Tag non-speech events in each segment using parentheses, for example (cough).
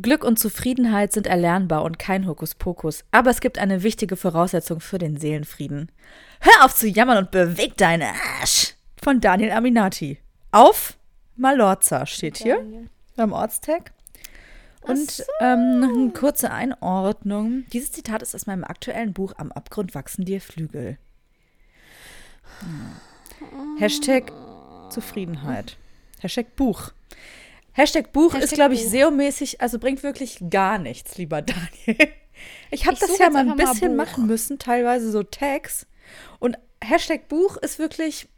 Glück und Zufriedenheit sind erlernbar und kein Hokuspokus, aber es gibt eine wichtige Voraussetzung für den Seelenfrieden. Hör auf zu jammern und beweg deinen Arsch! Von Daniel Aminati. Auf Malorza steht hier beim Ortstag. Und so. ähm, noch eine kurze Einordnung. Dieses Zitat ist aus meinem aktuellen Buch Am Abgrund wachsen dir Flügel. Ja. Hashtag Zufriedenheit. Hashtag Buch. Hashtag Buch Hashtag ist, glaube ich. SEO-mäßig, also bringt wirklich gar nichts, lieber (laughs) Daniel. Ich habe das ja mal ein mal bisschen Buch. machen müssen, teilweise so Tags. Und Hashtag Buch ist wirklich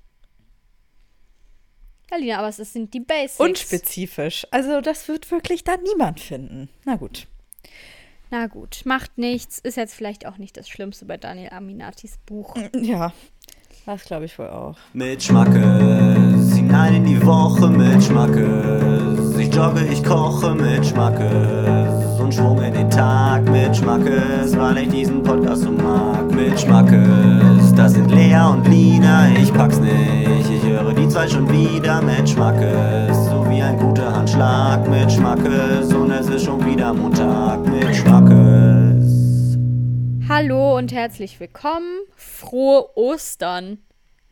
Ja, Lina, aber es sind die Basics. unspezifisch. Also das wird wirklich da niemand finden. Na gut. Na gut, macht nichts. Ist jetzt vielleicht auch nicht das Schlimmste bei Daniel Aminatis Buch. Ja, das glaube ich wohl auch. Mit Schmackes, Jogge, ich koche mit Schmackes. Und Schwung in den Tag mit Schmackes, weil ich diesen Podcast so mag. Mit Schmackes, das sind Lea und Lina, ich pack's nicht. Ich höre die zwei schon wieder mit Schmackes. So wie ein guter Handschlag mit Schmackes. Und es ist schon wieder Montag mit Schmackes. Hallo und herzlich willkommen. Frohe Ostern.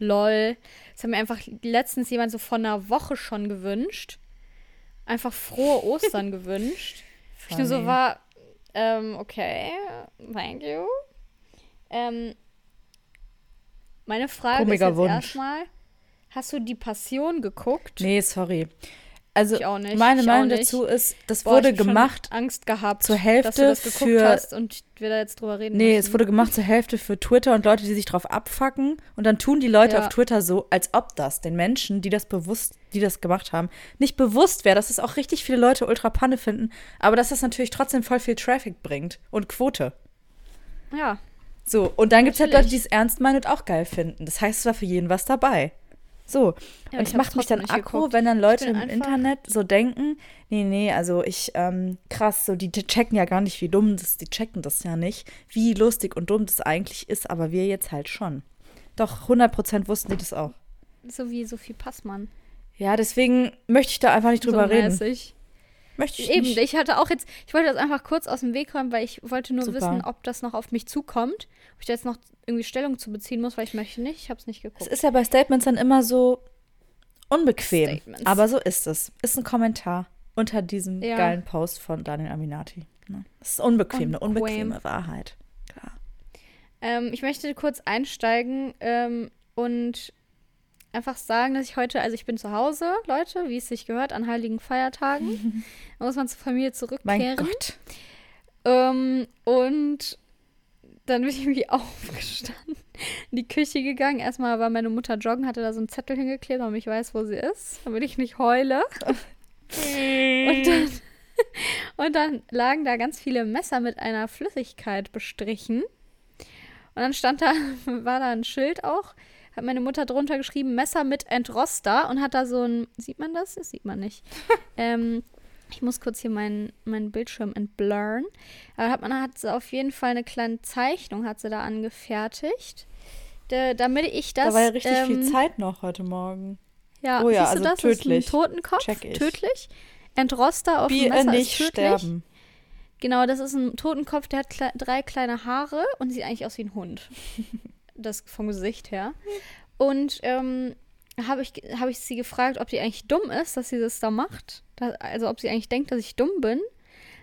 Lol. Das hat mir einfach letztens jemand so vor einer Woche schon gewünscht. Einfach frohe Ostern (laughs) gewünscht. Ich nur so Funny. war, ähm, okay, thank you. Ähm, meine Frage Komischer ist jetzt Wunsch. erstmal, hast du die Passion geguckt? Nee, sorry. Also Ich auch nicht, meine Meinung dazu ist, das Boah, wurde gemacht. Angst gehabt, zur Hälfte du das geguckt für- hast und wir da jetzt drüber reden Nee, müssen. es wurde gemacht zur Hälfte für Twitter und Leute, die sich drauf abfacken. Und dann tun die Leute Ja. auf Twitter so, als ob das den Menschen, die das bewusst, die das gemacht haben, nicht bewusst wäre, dass es auch richtig viele Leute ultra Panne finden, aber dass das natürlich trotzdem voll viel Traffic bringt und Quote. Ja, So, und dann gibt es halt Leute, die es ernst meinen und auch geil finden. Das heißt, es war für jeden was dabei. So. Ja, und ich hab's macht mich dann aggro, geguckt. wenn dann Ich Leute im Internet so denken, nee, nee, also ich, ähm, krass, so die checken ja gar nicht, wie dumm das, die checken das ja nicht, wie lustig und dumm das eigentlich ist, aber wir jetzt halt schon. Doch, 100% wussten die das auch. so wie Sophie Passmann. Ja, deswegen möchte ich da einfach nicht drüber so reden. mäßig. Möchte ich Eben, nicht. ich hatte auch jetzt, ich wollte das einfach kurz aus dem Weg räumen, weil ich wollte nur Super. wissen, ob das noch auf mich zukommt. Ob ich da jetzt noch irgendwie Stellung zu beziehen muss, weil ich möchte nicht. Ich habe es nicht Es geguckt. ist ja bei Statements dann immer so unbequem. Statements. Aber so ist es. Ist ein Kommentar unter diesem Ja. geilen Post von Daniel Aminati. Ne? Es ist unbequem, eine Unbequem. unbequeme Wahrheit. Klar. Ähm, ich möchte kurz einsteigen ähm, und einfach sagen, dass ich heute, also ich bin zu Hause, Leute, wie es sich gehört, an heiligen Feiertagen. (laughs) da muss man zur Familie zurückkehren. Mein Gott. Ähm, und dann bin ich irgendwie (laughs) aufgestanden, in die Küche gegangen. Erstmal war meine Mutter joggen, hatte da so einen Zettel hingeklebt, damit ich weiß, wo sie ist, damit ich nicht heule. (laughs) Und dann, und dann lagen da ganz viele Messer mit einer Flüssigkeit bestrichen. Und dann stand da, war da ein Schild auch, hat meine Mutter drunter geschrieben, Messer mit Entroster und hat da so ein, sieht man das? Das sieht man nicht. (laughs) ähm, ich muss kurz hier meinen meinen Bildschirm entblurren. Aber hat man hat sie auf jeden Fall eine kleine Zeichnung, hat sie da angefertigt. Da, damit ich das. da war ja richtig ähm, viel Zeit noch heute Morgen. Ja, Oh ja, siehst du also das? tödlich. Das ist ein Totenkopf. Check ich. Tödlich. Entroster auf dem Bier Messer nicht ist tödlich. sterben. Genau, das ist ein Totenkopf, der hat kle drei kleine Haare und sieht eigentlich aus wie ein Hund. (laughs) das vom Gesicht her. Und ähm, habe ich, hab ich sie gefragt, ob die eigentlich dumm ist, dass sie das da macht. Da, also ob sie eigentlich denkt, dass ich dumm bin.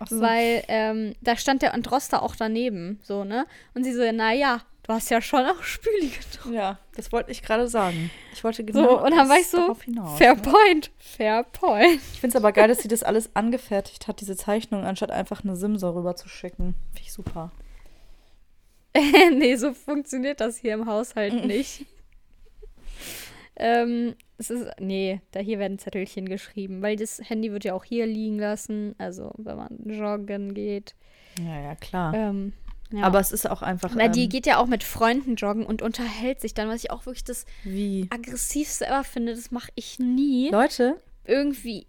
So. Weil ähm, da stand der Androster auch daneben, so, ne? Und sie so, naja, du hast ja schon auch Spüli getrunken. Ja, das wollte ich gerade sagen. Ich wollte genau So, und dann war ich so, hinaus. fair point, fair point. Ich finde es aber geil, dass sie das alles angefertigt hat, diese Zeichnung, anstatt einfach eine Simse rüber zu schicken. Finde ich super. (laughs) nee, so funktioniert das hier im Haushalt nicht. ähm, es ist, nee, da hier werden Zettelchen geschrieben, weil das Handy wird ja auch hier liegen lassen, also wenn man joggen geht. Ja, ja, klar. Ähm, ja. Aber es ist auch einfach. Na, die ähm, geht ja auch mit Freunden joggen und unterhält sich dann, was ich auch wirklich das wie? aggressivste ever finde, das mache ich nie. Leute, Irgendwie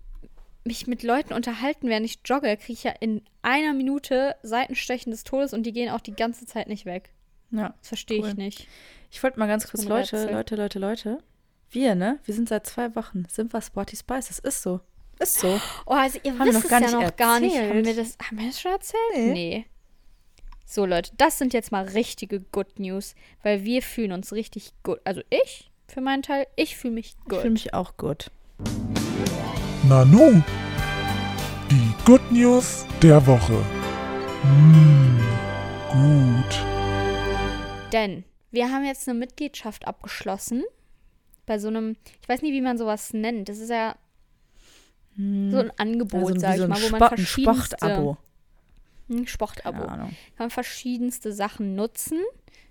mich mit Leuten unterhalten, während ich jogge, kriege ich ja in einer Minute Seitenstechen des Todes und die gehen auch die ganze Zeit nicht weg. ja. Das verstehe Cool. ich nicht. Ich wollte mal ganz kurz, Leute, Rätsel. Leute, Leute, Leute. Wir, ne? Wir sind seit zwei Wochen, sind wir Sporty Spice. Das ist so. Ist so. Oh, also ihr Haben wisst noch gar es ja nicht noch gar nicht. Haben erzählt. wir, das, haben wir das schon erzählt? Nee. Nee. So, Leute, das sind jetzt mal richtige Good News, weil wir fühlen uns richtig gut. Also ich, für meinen Teil, ich fühle mich Ich gut. fühle mich auch gut. Nanu. Die Good News der Woche. Mmh, gut. Denn wir haben jetzt eine Mitgliedschaft abgeschlossen. Bei so einem, ich weiß nicht, wie man sowas nennt. Das ist ja so ein Angebot, Also sag so ich ein mal, wo man Sport, ein verschiedenste Sportabo. Hm, Sportabo. Kann man verschiedenste Sachen nutzen.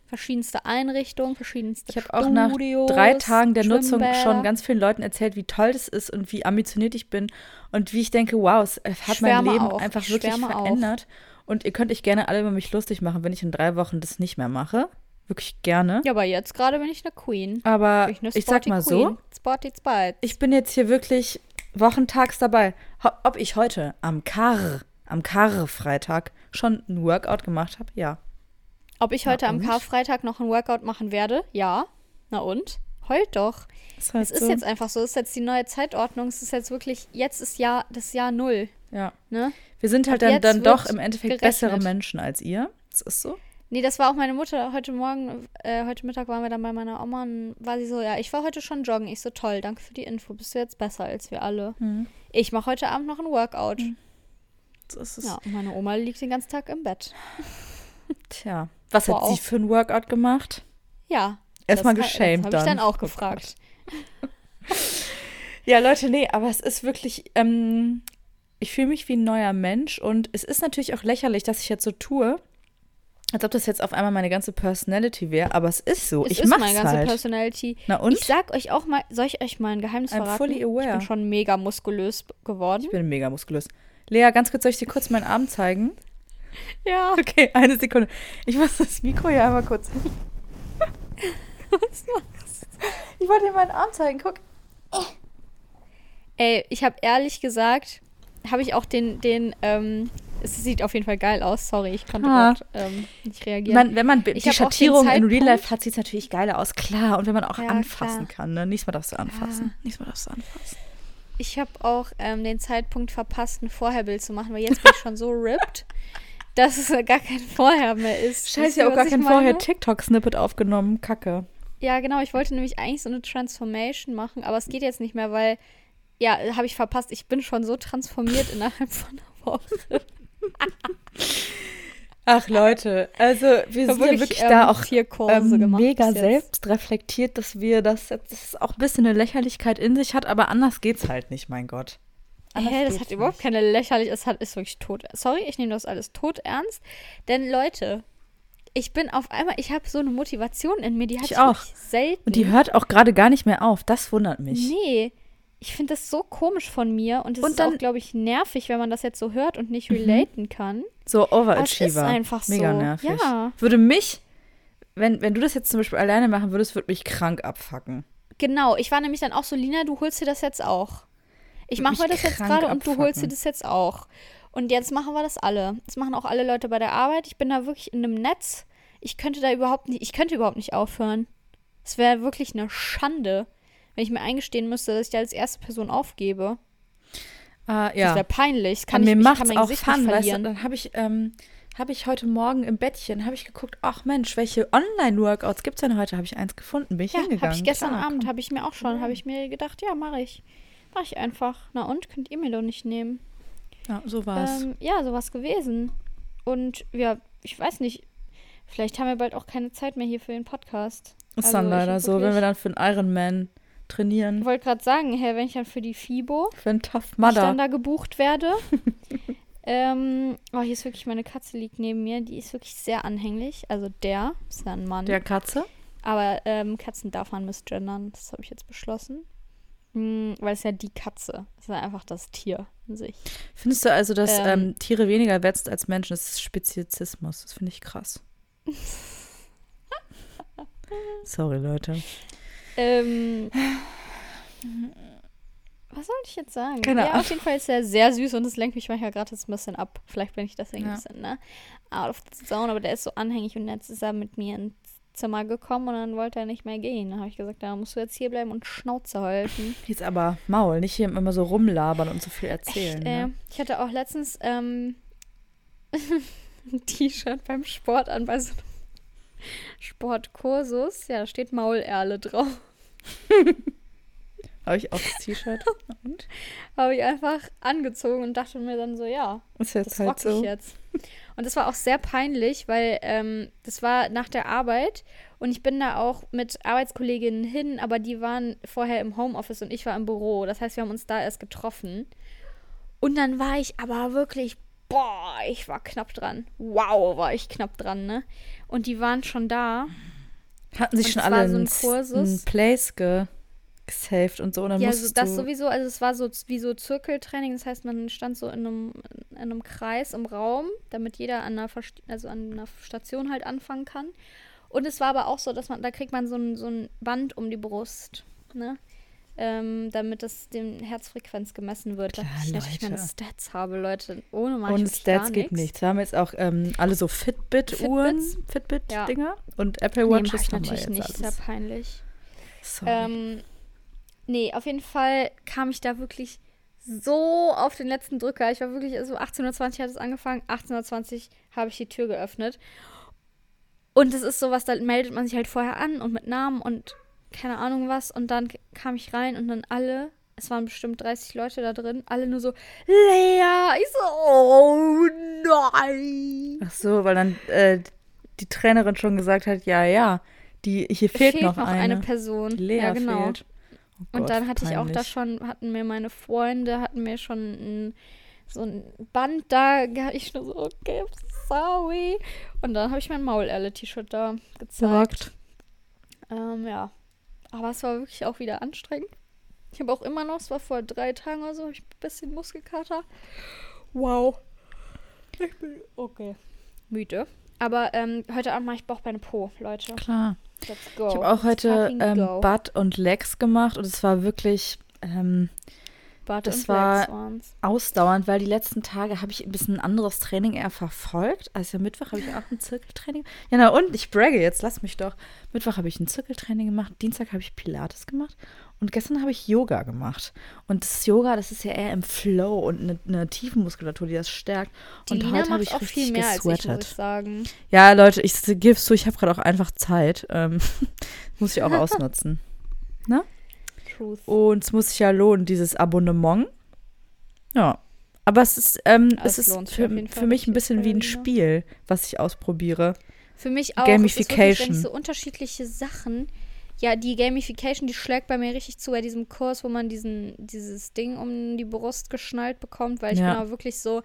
Verschiedenste Einrichtungen, verschiedenste Ich habe auch nach drei Tagen der Nutzung Schwimmbäder. schon ganz vielen Leuten erzählt, wie toll das ist und wie ambitioniert ich bin und wie ich denke, wow, es hat mein Schwärme Leben auch. einfach Ich wirklich schwärme verändert. Und ihr könnt euch gerne alle über mich lustig machen, wenn ich in drei Wochen das nicht mehr mache. Wirklich gerne. Ja, aber jetzt gerade bin ich eine Queen. Aber Bin ich eine ich sag mal so, Queen. Sporty Spite. ich bin jetzt hier wirklich wochentags dabei. Ob ich heute am Kar, am Kar-Freitag schon ein Workout gemacht habe? Ja. Ob ich heute am? Karfreitag noch ein Workout machen werde? Ja. Na und? Heult doch. Ist halt Es ist so. jetzt einfach so. Es ist jetzt die neue Zeitordnung. Es ist jetzt wirklich, jetzt ist Jahr, das Jahr Null. Ja. Ne? Wir sind halt dann, dann doch im Endeffekt gerechnet. bessere Menschen als ihr. Das ist so. Nee, das war auch meine Mutter. Heute Morgen, äh, heute Mittag waren wir dann bei meiner Oma und war sie so, ja, ich war heute schon joggen. Ich so, toll, danke für die Info. Bist du jetzt besser als wir alle? Mhm. Ich mache heute Abend noch ein Workout. So ist es. Ja, und meine Oma liegt den ganzen Tag im Bett. (laughs) Tja. Was Boah, hat sie für ein Workout gemacht? Ja. Erstmal geschämt Das habe ich dann. dann auch Oh gefragt. (laughs) Ja, Leute, nee, aber es ist wirklich, ähm, ich fühle mich wie ein neuer Mensch und es ist natürlich auch lächerlich, dass ich jetzt so tue, als ob das jetzt auf einmal meine ganze Personality wäre, aber es ist so. Es ich ist mach's meine ganze halt. Personality. Na und? Ich sag euch auch mal, soll ich euch mal ein Geheimnis I'm verraten? fully aware. Ich bin schon mega muskulös geworden. Ich bin mega muskulös. Lea, ganz kurz, soll ich dir kurz meinen Arm zeigen? Ja. Okay, eine Sekunde. Ich muss das Mikro hier einmal kurz. Was machst Ich wollte dir meinen Arm zeigen, guck. Ey, ich habe ehrlich gesagt, habe ich auch den, den, ähm, es sieht auf jeden Fall geil aus. Sorry, ich konnte Ah. gerade ähm, nicht reagieren. Man, wenn man Ich die Schattierung in Real Life hat, sieht es natürlich geiler aus, klar. Und wenn man auch Ja, anfassen klar. kann, ne? Nichts mehr darfst du anfassen. Nichts mehr darfst du anfassen. Ich habe auch ähm, den Zeitpunkt verpasst, ein Vorherbild zu machen, weil jetzt bin ich schon so ripped, (laughs) dass es gar kein Vorher mehr ist. Scheiße, ihr, auch was gar ich kein vorher TikTok-Snippet aufgenommen. Kacke. Ja, genau. Ich wollte nämlich eigentlich so eine Transformation machen, aber es geht jetzt nicht mehr, weil, ja, habe ich verpasst. Ich bin schon so transformiert (laughs) innerhalb von einer Woche. Ach Leute, also wir Ich sind hab ja wirklich ähm, da auch ähm, mega selbst reflektiert, dass wir das es auch ein bisschen eine Lächerlichkeit in sich hat, aber anders geht's halt nicht, mein Gott. Hä, das hat überhaupt nicht. keine lächerlich, es hat, ist wirklich tot. Sorry, ich nehme das alles tot ernst. Denn Leute, ich bin auf einmal, ich habe so eine Motivation in mir, die hatte Ich auch. selten. Und die hört auch gerade gar nicht mehr auf. Das wundert mich. Nee, ich finde das so komisch von mir und es ist dann- Mhm. auch, glaube ich, nervig, wenn man das jetzt so hört und nicht relaten kann. So Aber es ist Overachiever. einfach Mega so. nervig. Ja. Würde mich, wenn, wenn du das jetzt zum Beispiel alleine machen würdest, würde mich krank abfacken. Genau, ich war nämlich dann auch so, Lina, du holst dir das jetzt auch. Ich mache mir das jetzt gerade und du holst dir das jetzt auch. Und jetzt machen wir das alle. Das machen auch alle Leute bei der Arbeit. Ich bin da wirklich in einem Netz. Ich könnte da überhaupt nicht, ich könnte überhaupt nicht aufhören. Es wäre wirklich eine Schande, wenn ich mir eingestehen müsste, dass ich da als erste Person aufgebe. Ah, Das ja. wäre peinlich. Das Kann An mir ich, macht's kann mein auch Gesicht Fun, weißt du? Dann habe ich, ähm, habe ich heute Morgen im Bettchen, habe ich geguckt, ach Mensch, welche Online-Workouts gibt es denn heute? Habe ich eins gefunden, bin ich Ja, hingegangen. habe ich gestern Klar, Abend, habe ich mir auch schon, habe ich mir gedacht, ja, mache ich. Mache ich einfach. Na und, könnt ihr mir doch nicht nehmen. Ja, so war's. Ähm, ja, sowas gewesen. Und ja, ich weiß nicht, vielleicht haben wir bald auch keine Zeit mehr hier für den Podcast. Ist also dann ich leider so, wenn wir dann für einen Ironman Ich trainieren. wollte gerade sagen, hey, wenn ich dann für die FIBO Für einen Tough ich Mudder. dann da gebucht werde. (laughs) ähm, oh, hier ist wirklich, meine Katze liegt neben mir. Die ist wirklich sehr anhänglich. Also der, ist ja ein Mann. Der Katze? Aber ähm, Katzen darf man misgendern. Das habe ich jetzt beschlossen. Hm, weil es ja die Katze. Es ist ja einfach das Tier an sich. Findest du also, dass Ähm. ähm, Tiere weniger sind als Menschen? Das ist Speziesismus. Das finde ich krass. (laughs) Sorry, Leute. Ähm, was sollte ich jetzt sagen? Keine ja, auf jeden Fall ist er sehr süß und es lenkt mich manchmal gerade jetzt ein bisschen ab. Vielleicht bin ich deswegen Ja. ein bisschen, ne? Out of the zone, aber der ist so anhängig und jetzt ist er mit mir ins Zimmer gekommen und dann wollte er nicht mehr gehen. Da habe ich gesagt, da musst du jetzt hier bleiben und Schnauze halten. (laughs) Jetzt aber Maul, nicht hier immer so rumlabern und so viel erzählen. Echt, äh, ne? Ich hatte auch letztens ähm, ein (laughs) T-Shirt beim Sport an, bei so einem (laughs) Sportkursus. Ja, da steht Maulerle drauf. Habe ich auch das T-Shirt. Und? Habe ich einfach angezogen und dachte mir dann so, ja, Ist jetzt das halt so. ich jetzt. Und das war auch sehr peinlich, weil ähm, das war nach der Arbeit und ich bin da auch mit Arbeitskolleginnen hin, aber die waren vorher im Homeoffice und ich war im Büro. Das heißt, wir haben uns da erst getroffen. Und dann war ich aber wirklich, boah, ich war knapp dran. Wow, war ich knapp dran, ne? Und die waren schon da. Hatten sich schon alle so ein einen Kursus. einen Place ge gesaved und so. Und dann Ja, so, musstest das sowieso, also es war so wie so Zirkeltraining, das heißt, man stand so in einem, in einem Kreis im Raum, damit jeder an einer, Verst- also an einer Station halt anfangen kann. Und es war aber auch so, dass man, da kriegt man so ein, so ein Band um die Brust, ne? Ähm, damit das dem Herzfrequenz gemessen wird. Klar, damit ich natürlich meine. Stats habe, Leute. Ohne ich Und Stats geht nichts. Wir haben jetzt auch ähm, alle so Fitbit-Uhren? Fitbit-Dinger und Apple Nee, mach Watches ich haben wir natürlich nicht, ist ja alles. peinlich. Sorry. Ähm, nee, auf jeden Fall kam ich da wirklich so auf den letzten Drücker. Ich war wirklich, also 1820 hat es angefangen, 1820 habe ich die Tür geöffnet. Und es ist sowas, da meldet man sich halt vorher an und mit Namen und keine Ahnung was. Und dann kam ich rein und dann alle, es waren bestimmt 30 Leute da drin, alle nur so, Lea! Ich so, oh nein! Ach so, weil dann äh, die Trainerin schon gesagt hat, ja, ja, die, hier fehlt, noch, eine. Person. Die Lea ja, genau. fehlt. Oh Und Gott, dann hatte ich auch da peinlich. schon, hatten mir meine Freunde, hatten mir schon ein, so ein Band da, gehabt. ich nur so, okay, sorry. Und dann habe ich mein Maul-Erle-T-Shirt da gezeigt. Ähm, ja. Aber es war wirklich auch wieder anstrengend. Ich habe auch immer noch, es war vor drei Tagen oder so, habe ich ein bisschen Muskelkater. Wow. Ich bin, okay. Müde. Aber ähm, heute Abend mache ich Bauch, Beine, Po, Leute. Klar. Let's go. Ich habe auch heute ähm. Butt und Legs gemacht und es war wirklich ähm, Butt das war- ausdauernd, weil die letzten Tage habe ich ein bisschen ein anderes Training eher verfolgt. Also Mittwoch habe ich auch ein Zirkeltraining. Ja, na und ich bragge jetzt, lass mich doch. Mittwoch habe ich ein Zirkeltraining gemacht, Dienstag habe ich Pilates gemacht und gestern habe ich Yoga gemacht. Und das Yoga, das ist ja eher im Flow und eine, eine Tiefenmuskulatur, die das stärkt. Die und Lina heute habe ich auch viel mehr als ich, muss gesweatet. sagen. Ja, Leute, ich gebe zu, ich habe gerade auch einfach Zeit. Ähm, (laughs) muss ich auch ausnutzen. (laughs) Truth. Und es muss sich ja lohnen, dieses Abonnement. Ja. Aber es ist, ähm, es ist für, für mich ein bisschen wie ein. Spiel, was ich ausprobiere. Für mich auch. Es ist wirklich, Gamification. so unterschiedliche Sachen. Ja, die Gamification, die schlägt bei mir richtig zu bei diesem Kurs, wo man diesen, dieses Ding um die Brust geschnallt bekommt, weil ich Ja. bin auch wirklich so,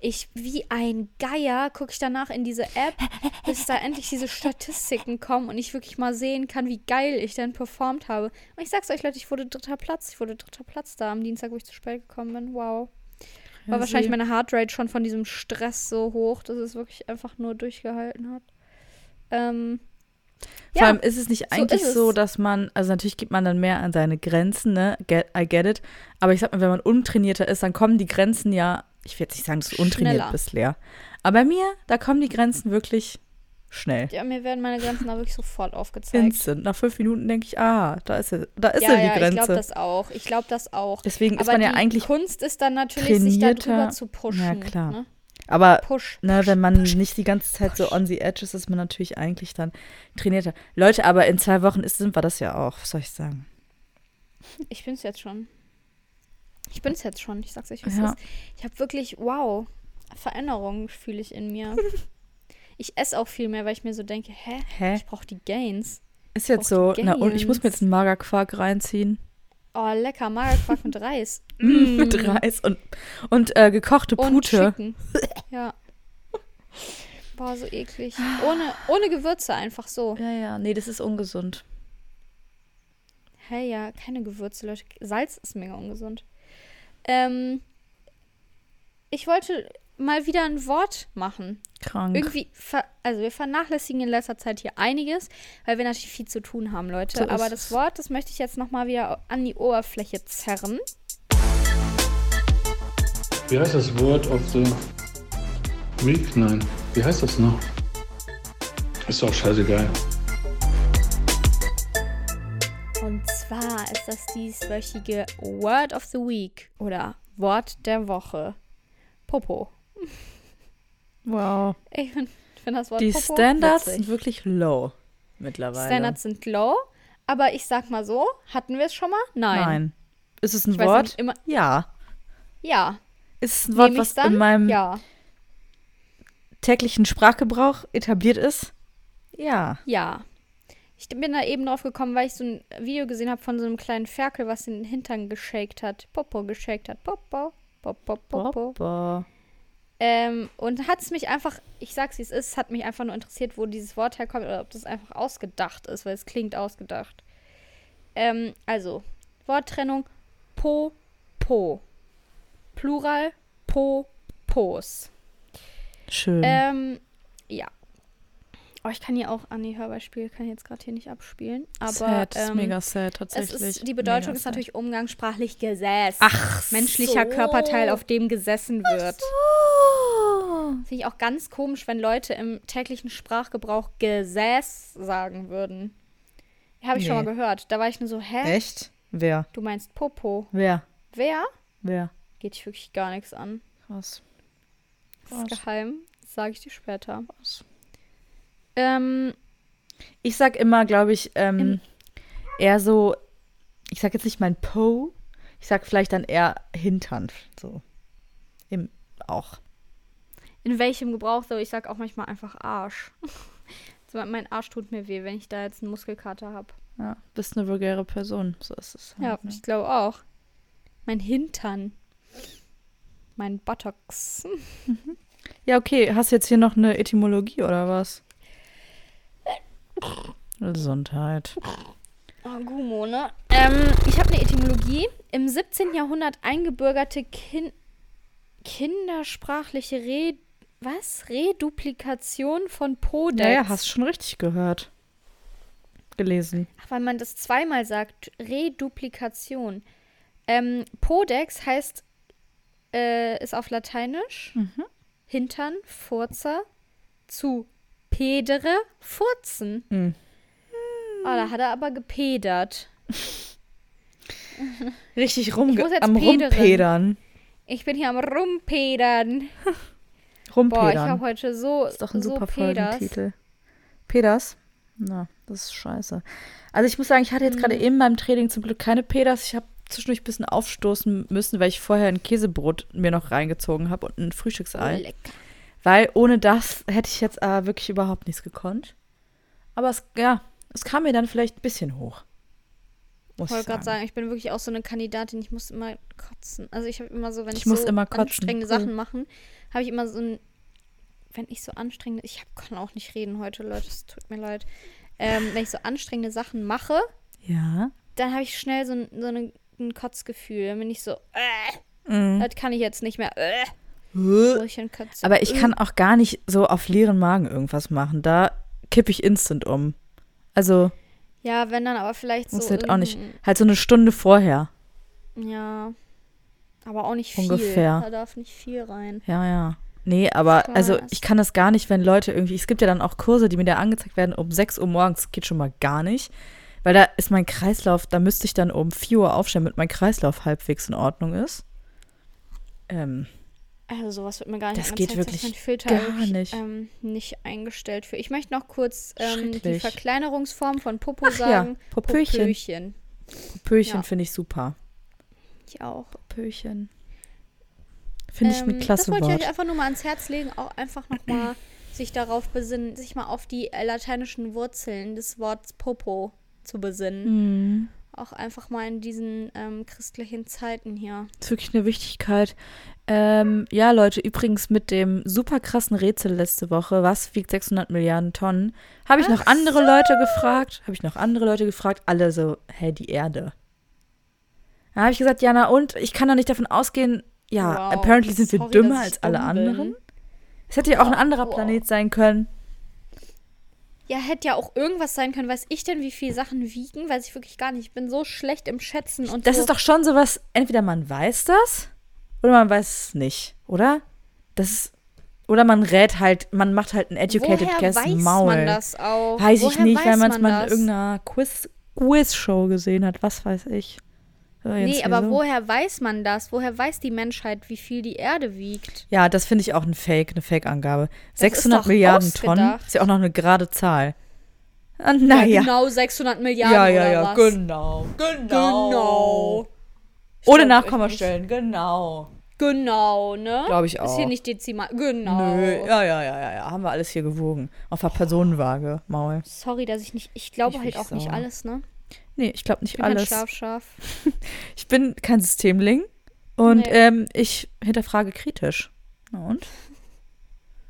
ich wie ein Geier gucke ich danach in diese App, bis da endlich diese Statistiken kommen und ich wirklich mal sehen kann, wie geil ich denn performt habe. Und ich sag's euch, Leute, ich wurde dritter Platz. Ich wurde dritter Platz da am Dienstag, wo ich zu spät gekommen bin. Wow. War Ja, wahrscheinlich meine Heartrate schon von diesem Stress so hoch, dass es wirklich einfach nur durchgehalten hat. Ähm, Vor ja, allem ist es nicht so eigentlich ist so, es. dass man, also natürlich gibt man dann mehr an seine Grenzen, ne? Get, I get it. Aber ich sag mal, wenn man untrainierter ist, dann kommen die Grenzen ja, ich will jetzt nicht sagen, dass du untrainiert Schneller. bist, Lea. Aber bei mir, da kommen die Grenzen wirklich schnell. ja, mir werden meine Grenzen da wirklich sofort aufgezeigt. Instant. Nach fünf Minuten denke ich, ah, da ist ja, da ist ja, ja, die ja, ich Grenze. glaube das auch. Ich glaube das auch. Deswegen ist Aber man ja eigentlich Kunst ist dann natürlich, sich da trainierter- drüber zu pushen. Ja, klar. Ne? Aber Push. ne, push, wenn man push. nicht die ganze Zeit so on the edge ist, ist man natürlich eigentlich dann trainierter. Leute, aber in zwei Wochen ist, sind wir das ja auch, was soll ich sagen? Ich bin's jetzt schon. Ich bin's jetzt schon. Ich sag's euch, es Ja. ist. Ich habe wirklich, wow, Veränderungen fühle ich in mir. (laughs) ich esse auch viel mehr, weil ich mir so denke, hä? Hä? Ich brauche die Gains. Ist jetzt so, na und ich muss mir jetzt einen Magerquark reinziehen. Oh, lecker, Magerquark mit Reis. (laughs) Mit Reis und, und äh, gekochte Und Pute. Chicken. (laughs) Ja. Boah, so eklig. Ohne, ohne Gewürze einfach so. Ja, ja, nee, das ist ungesund. Hey, ja, keine Gewürze, Leute. Salz ist mega ungesund. Ähm, ich wollte mal wieder ein Wort machen. Krank. Irgendwie, ver also wir vernachlässigen in letzter Zeit hier einiges, weil wir natürlich viel zu tun haben, Leute. So Aber das Wort, das möchte ich jetzt nochmal wieder an die Oberfläche zerren. Wie heißt das Wort of the Week? Nein. Wie heißt das noch? Ist doch scheißegal. Und zwar ist das dieswöchige Word of the Week oder Wort der Woche. Popo. Wow. Ich finde find das Wort Die Popo Standards witzig. sind wirklich low mittlerweile. Standards sind low, aber ich sag mal so, hatten wir es schon mal? Nein. Nein. Ist es ein Ich Wort? nicht, immer, Ja. ja. Ist es ein Wort, was dann? in meinem Ja. täglichen Sprachgebrauch etabliert ist? Ja. Ja. Ich bin da eben drauf gekommen, weil ich so ein Video gesehen habe von so einem kleinen Ferkel, was den Hintern geshakt hat. Popo geshakt hat. Popo. Popo, Popo. Boah. Ähm, und hat es mich einfach, ich sag's wie es ist, hat mich einfach nur interessiert, wo dieses Wort herkommt oder ob das einfach ausgedacht ist, weil es klingt ausgedacht. Ähm, also, Worttrennung Po, Po. Plural Po, Pos. Schön. Ähm, ja. Oh, ich kann hier auch, ah nee, Hörbeispiel kann ich jetzt gerade hier nicht abspielen. Aber sad, ist ähm, mega sad, tatsächlich. ist, die Bedeutung Mega ist sad. natürlich umgangssprachlich Gesäß. Ach, Menschlicher so. Körperteil, auf dem gesessen wird. Oh. Finde ich auch ganz komisch, wenn Leute im täglichen Sprachgebrauch Gesäß sagen würden. Habe ich schon Nee. mal gehört. Da war ich nur so, hä? Echt? Wer? Du meinst Popo. Wer? Wer? Wer? Geht dich wirklich gar nichts an. Krass. Das ist Krass. geheim. Sage ich dir später. Krass. Ähm, Ich sag immer, glaube ich, ähm, eher so, ich sag jetzt nicht mein Po, ich sag vielleicht dann eher Hintern. So. Im, auch. In welchem Gebrauch so? Ich sag auch manchmal einfach Arsch. (laughs) so, mein Arsch tut mir weh, wenn ich da jetzt einen Muskelkater habe. Ja, bist eine vulgäre Person. So ist es. Ja, halt, ne? ich glaube auch. Mein Hintern. Mein Buttocks. ja, okay. Hast du jetzt hier noch eine Etymologie oder was? Gesundheit. Oh, Gumo, ne? Ähm, ich habe eine Etymologie. Im 17. Jahrhundert eingebürgerte kin kindersprachliche Re was? Reduplikation von Podex. Ja, ja, hast schon richtig gehört. Gelesen. Ach, weil man das zweimal sagt. Reduplikation. Ähm, Podex heißt, äh, ist auf Lateinisch Mhm. Hintern, Furzer, zu pedere, furzen. Mhm. Oh, da hat er aber gepedert. (laughs) Richtig jetzt am Pederin. Rumpedern. Ich bin hier am Rumpedern. (laughs) Boah, ich Rumpedern. habe heute so, ist doch ein so super Peders. Folgentitel. Peders? Na, das ist scheiße. Also ich muss sagen, ich hatte jetzt Mhm. gerade eben beim Training zum Glück keine Peders. Ich habe zwischendurch ein bisschen aufstoßen müssen, weil ich vorher ein Käsebrot mir noch reingezogen habe und ein Oh, Frühstücksei. lecker. Weil ohne das hätte ich jetzt äh, wirklich überhaupt nichts gekonnt. Aber es, ja, es kam mir dann vielleicht ein bisschen hoch. Muss Ich wollte gerade sagen. ich bin wirklich auch so eine Kandidatin, ich muss immer kotzen. Also ich habe immer so, wenn ich, Ich muss so immer kotzen. anstrengende. Sachen machen, habe ich immer so ein, wenn ich so anstrengende, ich hab, kann auch nicht reden heute, Leute, es tut mir leid. Ähm, wenn ich so anstrengende Sachen mache, Ja. dann habe ich schnell so ein, so eine, ein Kotzgefühl. Dann bin ich so, äh, Mhm. das kann ich jetzt nicht mehr. Äh, wo ich dann kotze. Aber ich kann auch gar nicht so auf leeren Magen irgendwas machen. Da kippe ich instant um. Also, Ja, wenn dann aber vielleicht so. muss halt auch nicht. Halt so eine Stunde vorher. Ja. Aber auch nicht viel. Ungefähr. Da darf nicht viel rein. Ja, ja. Nee, aber Krass. also ich kann das gar nicht, wenn Leute irgendwie. Es gibt ja dann auch Kurse, die mir da angezeigt werden um 6 Uhr morgens. Das geht schon mal gar nicht. Weil da ist mein Kreislauf, da müsste ich dann um 4 Uhr aufstehen, damit mein Kreislauf halbwegs in Ordnung ist. Ähm, Also sowas wird mir gar nicht Das geht wirklich mein Filter gar nicht. Ähm, nicht eingestellt für. Ich möchte noch kurz ähm, die. Verkleinerungsform von Popo ja, sagen. Popöchen. Popöchen. Popöchen Ja. finde ich super. Ich auch. Popöchen. Finde ich ein Ähm, klasse Das wollte ich euch einfach nur mal ans Herz legen, auch einfach nochmal (clears throat) sich darauf besinnen, sich mal auf die lateinischen Wurzeln des Wortes Popo zu besinnen. Mhm. Auch einfach mal in diesen ähm, christlichen Zeiten hier. ist wirklich eine Wichtigkeit. Ähm, ja, Leute, übrigens mit dem super krassen Rätsel letzte Woche, was wiegt 600 Milliarden Tonnen, habe ich noch Ach andere Leute gefragt, habe ich noch andere Leute gefragt, alle so, hä, die Erde. Da habe ich gesagt, Jana, und ich kann doch nicht davon ausgehen, ja, Wow, apparently sind wir sorry, dümmer dass ich als alle bin. anderen. Es hätte ja auch ein anderer Wow. Planet sein können. Ja, hätte ja auch irgendwas sein können. Weiß ich denn, wie viel Sachen wiegen? Weiß ich wirklich gar nicht. Ich bin so schlecht im Schätzen und Das so. ist doch schon sowas, entweder man weiß das oder man weiß es nicht, oder? Das ist, oder man rät halt, man macht halt ein educated Woher guess weiß Maul. man das auch? Weiß ich Woher nicht, weiß weil man es mal in irgendeiner Quiz Quiz-Show gesehen hat, was weiß ich. Äh, Nee, aber so. woher weiß man das? Woher weiß die Menschheit, wie viel die Erde wiegt? Ja, das finde ich auch ein Fake, eine Fake-Angabe. ist 600 doch Milliarden Tonnen ausgedacht. ist ja auch noch eine gerade Zahl. Ah, naja. genau 600 Milliarden Ja, ja, oder ja, was? genau. Genau. Ich Ohne Nachkommastellen, genau. nicht. Genau, ne? Glaub ich Ist hier auch. nicht dezimal. Genau. Nö, ja, ja, ja, ja, ja, haben wir alles hier gewogen. Auf der Personenwaage, Maul. Sorry, dass ich nicht. Ich glaube Ich halt auch nicht sauer. alles, ne? Nee, ich glaube nicht Ich bin kein alles. Schlafschaf. (laughs) Ich bin kein Systemling und Nee. ähm, ich hinterfrage kritisch. Und?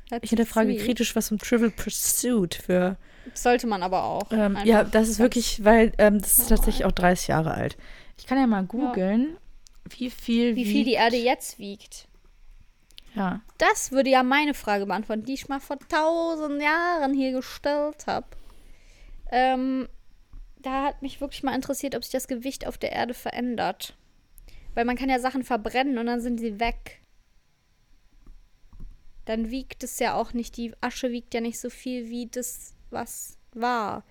That's Ich hinterfrage sweet. kritisch, was im Trivial Pursuit für. Sollte man aber auch. Ähm, ja, das ist wirklich, weil ähm, das ist tatsächlich auch 30 Jahre alt. Ich kann ja mal googeln, wie viel. Wie viel die Erde jetzt wiegt. Ja. Das würde ja meine Frage beantworten, die ich mal vor tausend Jahren hier gestellt habe. Ähm, da hat mich wirklich mal interessiert, ob sich das Gewicht auf der Erde verändert. Weil man kann ja Sachen verbrennen und dann sind sie weg. Dann wiegt es ja auch nicht, die Asche wiegt ja nicht so viel wie das, was war.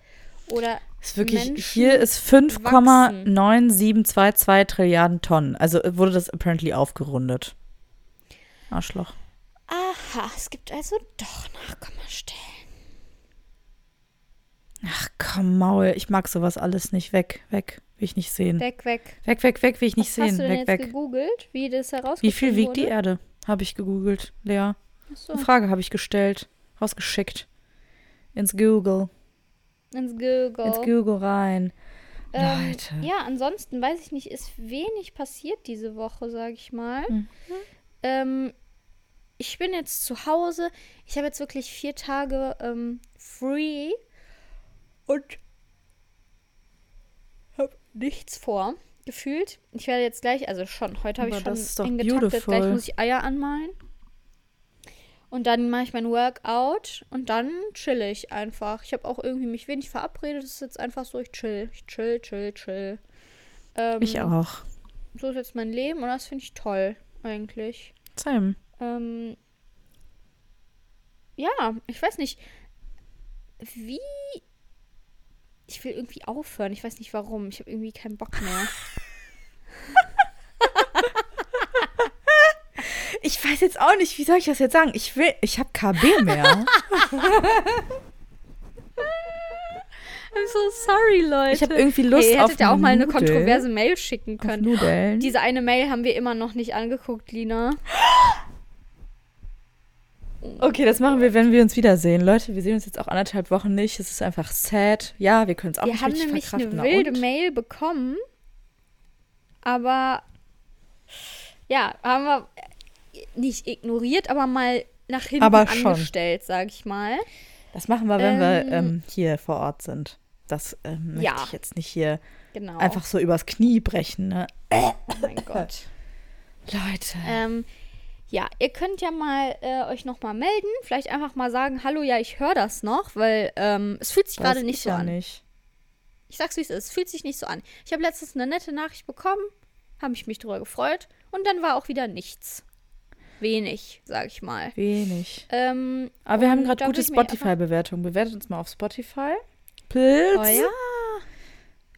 Oder Ist wirklich, Menschen hier ist 5,9722 Trilliarden Tonnen. Also äh, wurde das apparently aufgerundet. Arschloch. Aha, es gibt also doch Nachkommastellen. Ach komm, Maul, ich mag sowas alles nicht. Weg, weg, will ich nicht sehen. Weg, weg. Weg, weg, weg, will ich nicht Was sehen. hast du denn Weg, jetzt weg. gegoogelt, wie das herausgefunden Wie viel wiegt die wurde? Erde? Habe ich gegoogelt, Lea. Achso, Eine Frage habe ich gestellt, rausgeschickt. Ins Google. ins Google. Ins Google rein. Ähm, Leute. Ja, ansonsten weiß ich nicht, ist wenig passiert diese Woche, sag ich mal. Mhm. Ähm, ich bin jetzt zu Hause. Ich habe jetzt wirklich vier Tage ähm, free und habe nichts vor. Gefühlt. Ich werde jetzt gleich, also schon, heute habe ich schon das ist doch eng getaktet. Gleich muss ich Eier anmalen. Und dann mache ich mein Workout und dann chill ich einfach. Ich habe auch irgendwie mich wenig verabredet. Es ist jetzt einfach so, ich chill. Ich chill, chill, chill. Ähm, Ich auch. So ist jetzt mein Leben und das finde ich toll, eigentlich. Same. Ähm, ja, ich weiß nicht, wie. Ich will irgendwie aufhören. Ich weiß nicht warum. Ich habe irgendwie keinen Bock mehr. (laughs) Ich weiß jetzt auch nicht, wie soll ich das jetzt sagen? Ich will, ich habe KB mehr. (laughs) I'm so sorry, Leute. Ich habe irgendwie Lust Hey, ihr auf hättet ja auch mal eine kontroverse Mail schicken können. Diese eine Mail haben wir immer noch nicht angeguckt, Lina. (gasps) Okay, das machen wir, wenn wir uns wiedersehen. Leute, wir sehen uns jetzt auch anderthalb Wochen nicht. Es ist einfach sad. Ja, wir können es auch Wir nicht haben richtig nämlich eine verkraften. Wilde? Mail bekommen, aber ja, haben wir nicht ignoriert, aber mal nach hinten Aber schon. angestellt, sag ich mal. Das machen wir, wenn wir Ähm, ähm, hier vor Ort sind. Das ähm, möchte Ja. ich jetzt nicht hier Genau. einfach so übers Knie brechen. Ne? Oh mein Gott. (laughs) Leute. ähm, ja, ihr könnt ja mal äh, euch noch mal melden. Vielleicht einfach mal sagen, hallo, ja, ich höre das noch, weil ähm, es fühlt sich gerade nicht ich so an. Nicht. Ich sag's wie es ist, es fühlt sich nicht so an. Ich habe letztens eine nette Nachricht bekommen, habe ich mich drüber gefreut und dann war auch wieder nichts. Wenig, sag ich mal. Wenig. Ähm, Aber wir haben gerade gute Spotify-Bewertungen. Bewertet uns mal auf Spotify. Pilz. Oh ja.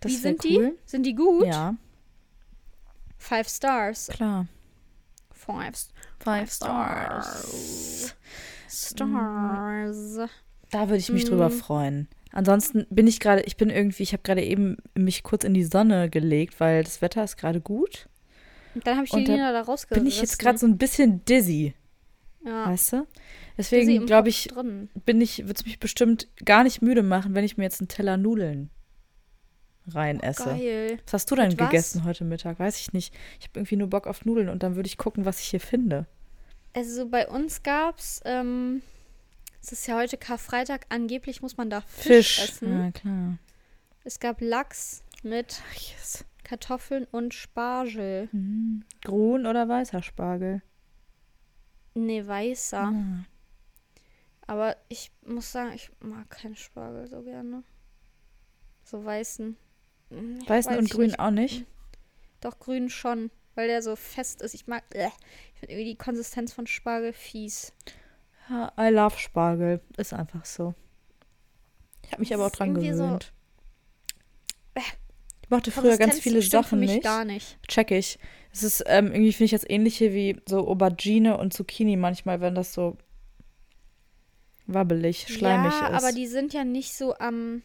Das Wie sind cool. die? Sind die gut? Ja, Five Stars. klar. Five, Five Stars. Stars. Da würde ich mich drüber Mm. freuen. Ansonsten bin ich gerade, ich bin irgendwie, ich habe gerade eben mich kurz in die Sonne gelegt, weil das Wetter ist gerade gut. Und dann habe ich die Und da Lina da rausgerissen. Bin ich jetzt gerade so ein bisschen dizzy, ja. weißt du? Deswegen glaube ich, Drin. bin ich, wird es mich bestimmt gar nicht müde machen, wenn ich mir jetzt einen Teller Nudeln rein esse. Geil. Was hast du denn gegessen heute Mittag? Weiß ich nicht. Ich habe irgendwie nur Bock auf Nudeln und dann würde ich gucken, was ich hier finde. Also bei uns gab's, ähm, es ist ja heute Karfreitag, angeblich muss man da Fisch, Fisch. essen. Ja, klar. Es gab Lachs mit Ach, yes. Kartoffeln und Spargel. Mhm. Grün oder weißer Spargel? Nee, weißer. Ah. Aber ich muss sagen, ich mag keinen Spargel so gerne. So weißen. Weißen weiß und grün nicht. auch nicht. Doch grün schon, weil der so fest ist. Ich mag, äh, ich finde irgendwie die Konsistenz von Spargel fies. Ja, I love Spargel. Ist einfach so. Ich habe mich Das aber auch dran irgendwie so- gewöhnt. Ich mochte früher ganz viele Sachen nicht. gar nicht. Check ich. Es ist ähm, irgendwie, finde ich, das ähnliche wie so Aubergine und Zucchini manchmal, wenn das so wabbelig, schleimig ja, ist. aber die sind ja nicht so am,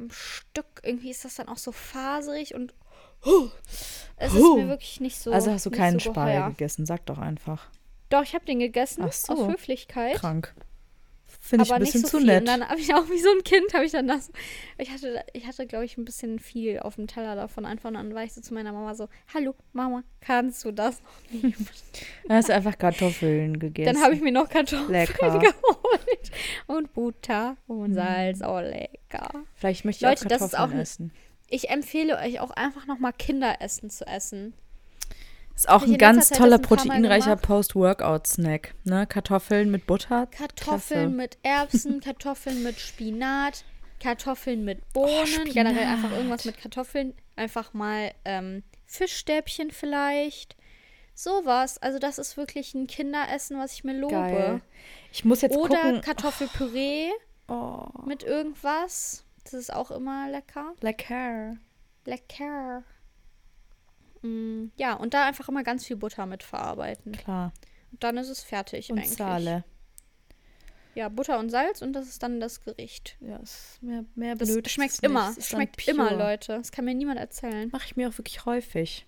am Stück. Irgendwie ist das dann auch so faserig und es ist Huh. mir wirklich nicht so. also hast du keinen so Spargel geheuer. gegessen, sag doch einfach. Doch, ich habe den gegessen Ach so. aus Höflichkeit. Krank. Finde ich aber ein bisschen nicht so zu viel. nett. Und dann habe ich auch wie so ein Kind, habe ich dann das. Ich hatte, ich hatte glaube ich, ein bisschen viel auf dem Teller davon einfach. Und dann war ich so zu meiner Mama so: Hallo, Mama, kannst du das noch nehmen? (laughs) Dann hast du einfach Kartoffeln gegessen. Dann habe ich mir noch Kartoffeln Lecker. (laughs) geholt. Und Butter und. Salz. Oh, lecker. Vielleicht möchte ich Leute, auch das ist Kartoffeln auch essen. Ich empfehle euch auch einfach nochmal Kinderessen zu essen. Ist auch ein in ganz toller ein proteinreicher. Post-Workout-Snack. Ne? Kartoffeln mit Butter. Kartoffeln Klasse. mit Erbsen, (laughs) Kartoffeln mit Spinat, Kartoffeln mit Bohnen, Spinat. generell einfach irgendwas mit Kartoffeln. Einfach mal ähm, Fischstäbchen vielleicht. Sowas. Also das ist wirklich ein Kinderessen, was ich mir lobe. Geil. Ich muss jetzt Oder gucken. Kartoffelpüree Oh, mit irgendwas. Das ist auch immer lecker. lecker. Lecker. Mm, ja, und da einfach immer ganz viel Butter mit verarbeiten. Klar. Und dann ist es fertig Und eigentlich. Sale. Ja, Butter und Salz und das ist dann das Gericht. Ja, ist mehr, mehr Das blöd. schmeckt es immer. Es schmeckt immer. Leute. Das kann mir niemand erzählen. Mache ich mir auch wirklich häufig.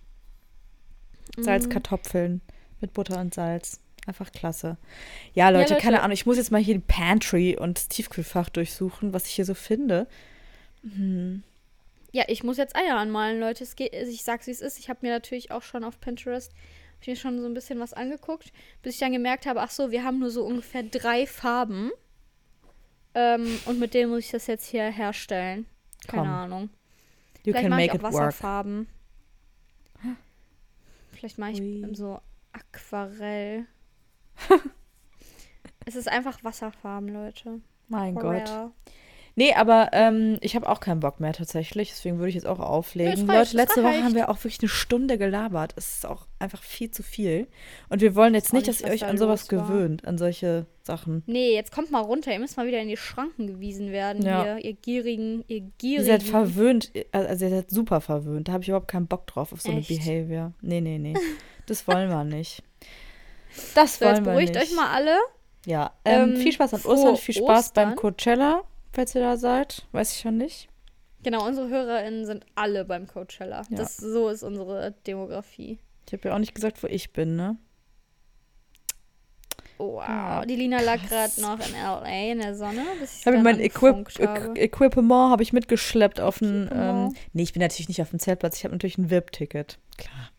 Mhm. Salzkartoffeln mit Butter und Salz. Einfach klasse. Ja, Leute, Leute. keine Ahnung. Ich muss jetzt mal hier die Pantry und das Tiefkühlfach durchsuchen, was ich hier so finde. Hm. Ja, ich muss jetzt Eier anmalen, Leute. Es geht, ich sag's, wie es ist. Ich habe mir natürlich auch schon auf Pinterest ich mir schon so ein bisschen was angeguckt, bis ich dann gemerkt habe, ach so, wir haben nur so ungefähr drei Farben. Ähm, und mit denen muss ich das jetzt hier herstellen. Keine Komm. Ahnung. You Vielleicht mache ich auch it work. Wasserfarben. Vielleicht mache ich Ui. so Aquarell. (laughs) es ist einfach Wasserfarben, Leute. Mein For Gott. Nee, aber ähm, ich habe auch keinen Bock mehr tatsächlich. Deswegen würde ich jetzt auch auflegen. Reicht, Leute, letzte Woche haben wir auch wirklich eine Stunde gelabert. Es ist auch einfach viel zu viel. Und wir wollen jetzt nicht, nicht, dass ihr euch da an sowas war. gewöhnt, an solche Sachen. Nee, jetzt kommt mal runter. Ihr müsst mal wieder in die Schranken gewiesen werden, Ja. ihr, ihr gierigen, ihr Ihr gierigen. seid verwöhnt, also ihr seid super verwöhnt. Da habe ich überhaupt keinen Bock drauf, auf so eine Echt? Behavior. Nee, nee, nee. (laughs) Das wollen wir nicht. Das So, wollen jetzt wir beruhigt nicht. euch mal alle. Ja, ähm, Ähm, viel Spaß an Ostern, viel Spaß beim Ostern. Coachella, falls ihr da seid. Weiß ich schon nicht. Genau, unsere HörerInnen sind alle beim Coachella. Ja. Das, so ist unsere Demografie. Ich habe ja auch nicht gesagt, wo ich bin, ne? Wow, Ja, die Lina lag gerade noch in L.A. in der Sonne, ich habe mein Equip habe. Equ- Equipement habe ich mitgeschleppt auf ein. Ähm, nee, ich bin natürlich nicht auf dem Zeltplatz. Ich habe natürlich ein VIP-Ticket. Klar.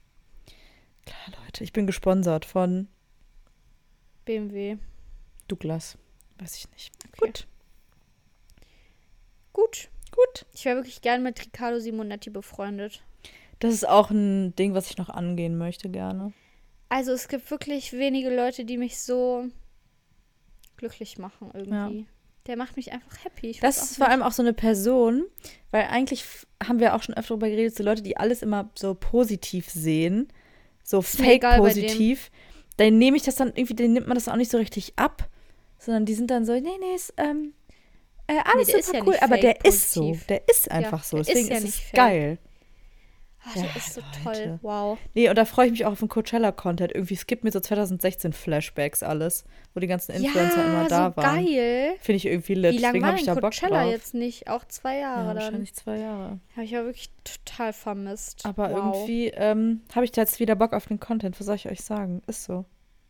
Klar, Leute. Ich bin gesponsert von BMW. Douglas. Weiß ich nicht. Okay. Gut. Gut. Gut. Ich wäre wirklich gern mit Riccardo Simonetti befreundet. Das ist auch ein Ding, was ich noch angehen möchte, gerne. Also es gibt wirklich wenige Leute, die mich so glücklich machen irgendwie. Der macht mich einfach happy. Ich Das ist vor allem auch so eine Person, weil eigentlich haben wir auch schon öfter darüber geredet, so Leute, die alles immer so positiv sehen, so dem. fake-positiv, dann nehme ich das dann irgendwie, dann nimmt man das auch nicht so richtig ab, sondern die sind dann so, nee, nee, ist, ähm, äh, alles ist super ja cool, aber der ist so, der ist einfach so, der ist deswegen ja ist, es geil. Ach, der Ja, ist so Leute. toll. Wow. Nee, und da freue ich mich auch auf den Coachella-Content, irgendwie, es gibt mir so 2016 Flashbacks alles, wo die ganzen Influencer ja, immer da so waren. geil. Finde ich irgendwie lit, Wie lange deswegen war habe ich da Bock Coachella drauf. jetzt nicht? Auch zwei ja, Jahre dann. wahrscheinlich zwei Jahre. Habe ich ja wirklich total vermisst. Aber wow. irgendwie ähm, habe ich da jetzt wieder Bock auf den Content. Was soll ich euch sagen? Ist so.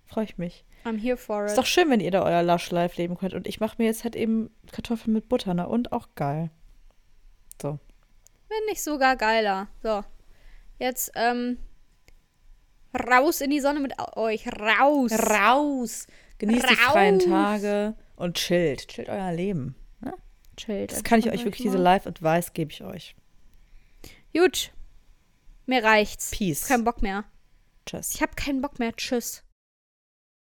Freue ich mich. I'm here for it. Ist doch schön, wenn ihr da euer Lush Life leben könnt. Und ich mache mir jetzt halt eben Kartoffeln mit Butter, ne? Und auch geil. So. Wenn nicht sogar geiler. So. Jetzt, ähm, raus in die Sonne mit euch. Raus. Raus! Genießt die freien Raus. Tage und chillt. Chillt euer Leben. Ne? Chillt. Das kann ich euch wirklich, mal. diese Live-Advice gebe ich euch. Gut. Mir reicht's. Peace. Kein Bock mehr. Tschüss. Ich habe keinen Bock mehr. Tschüss.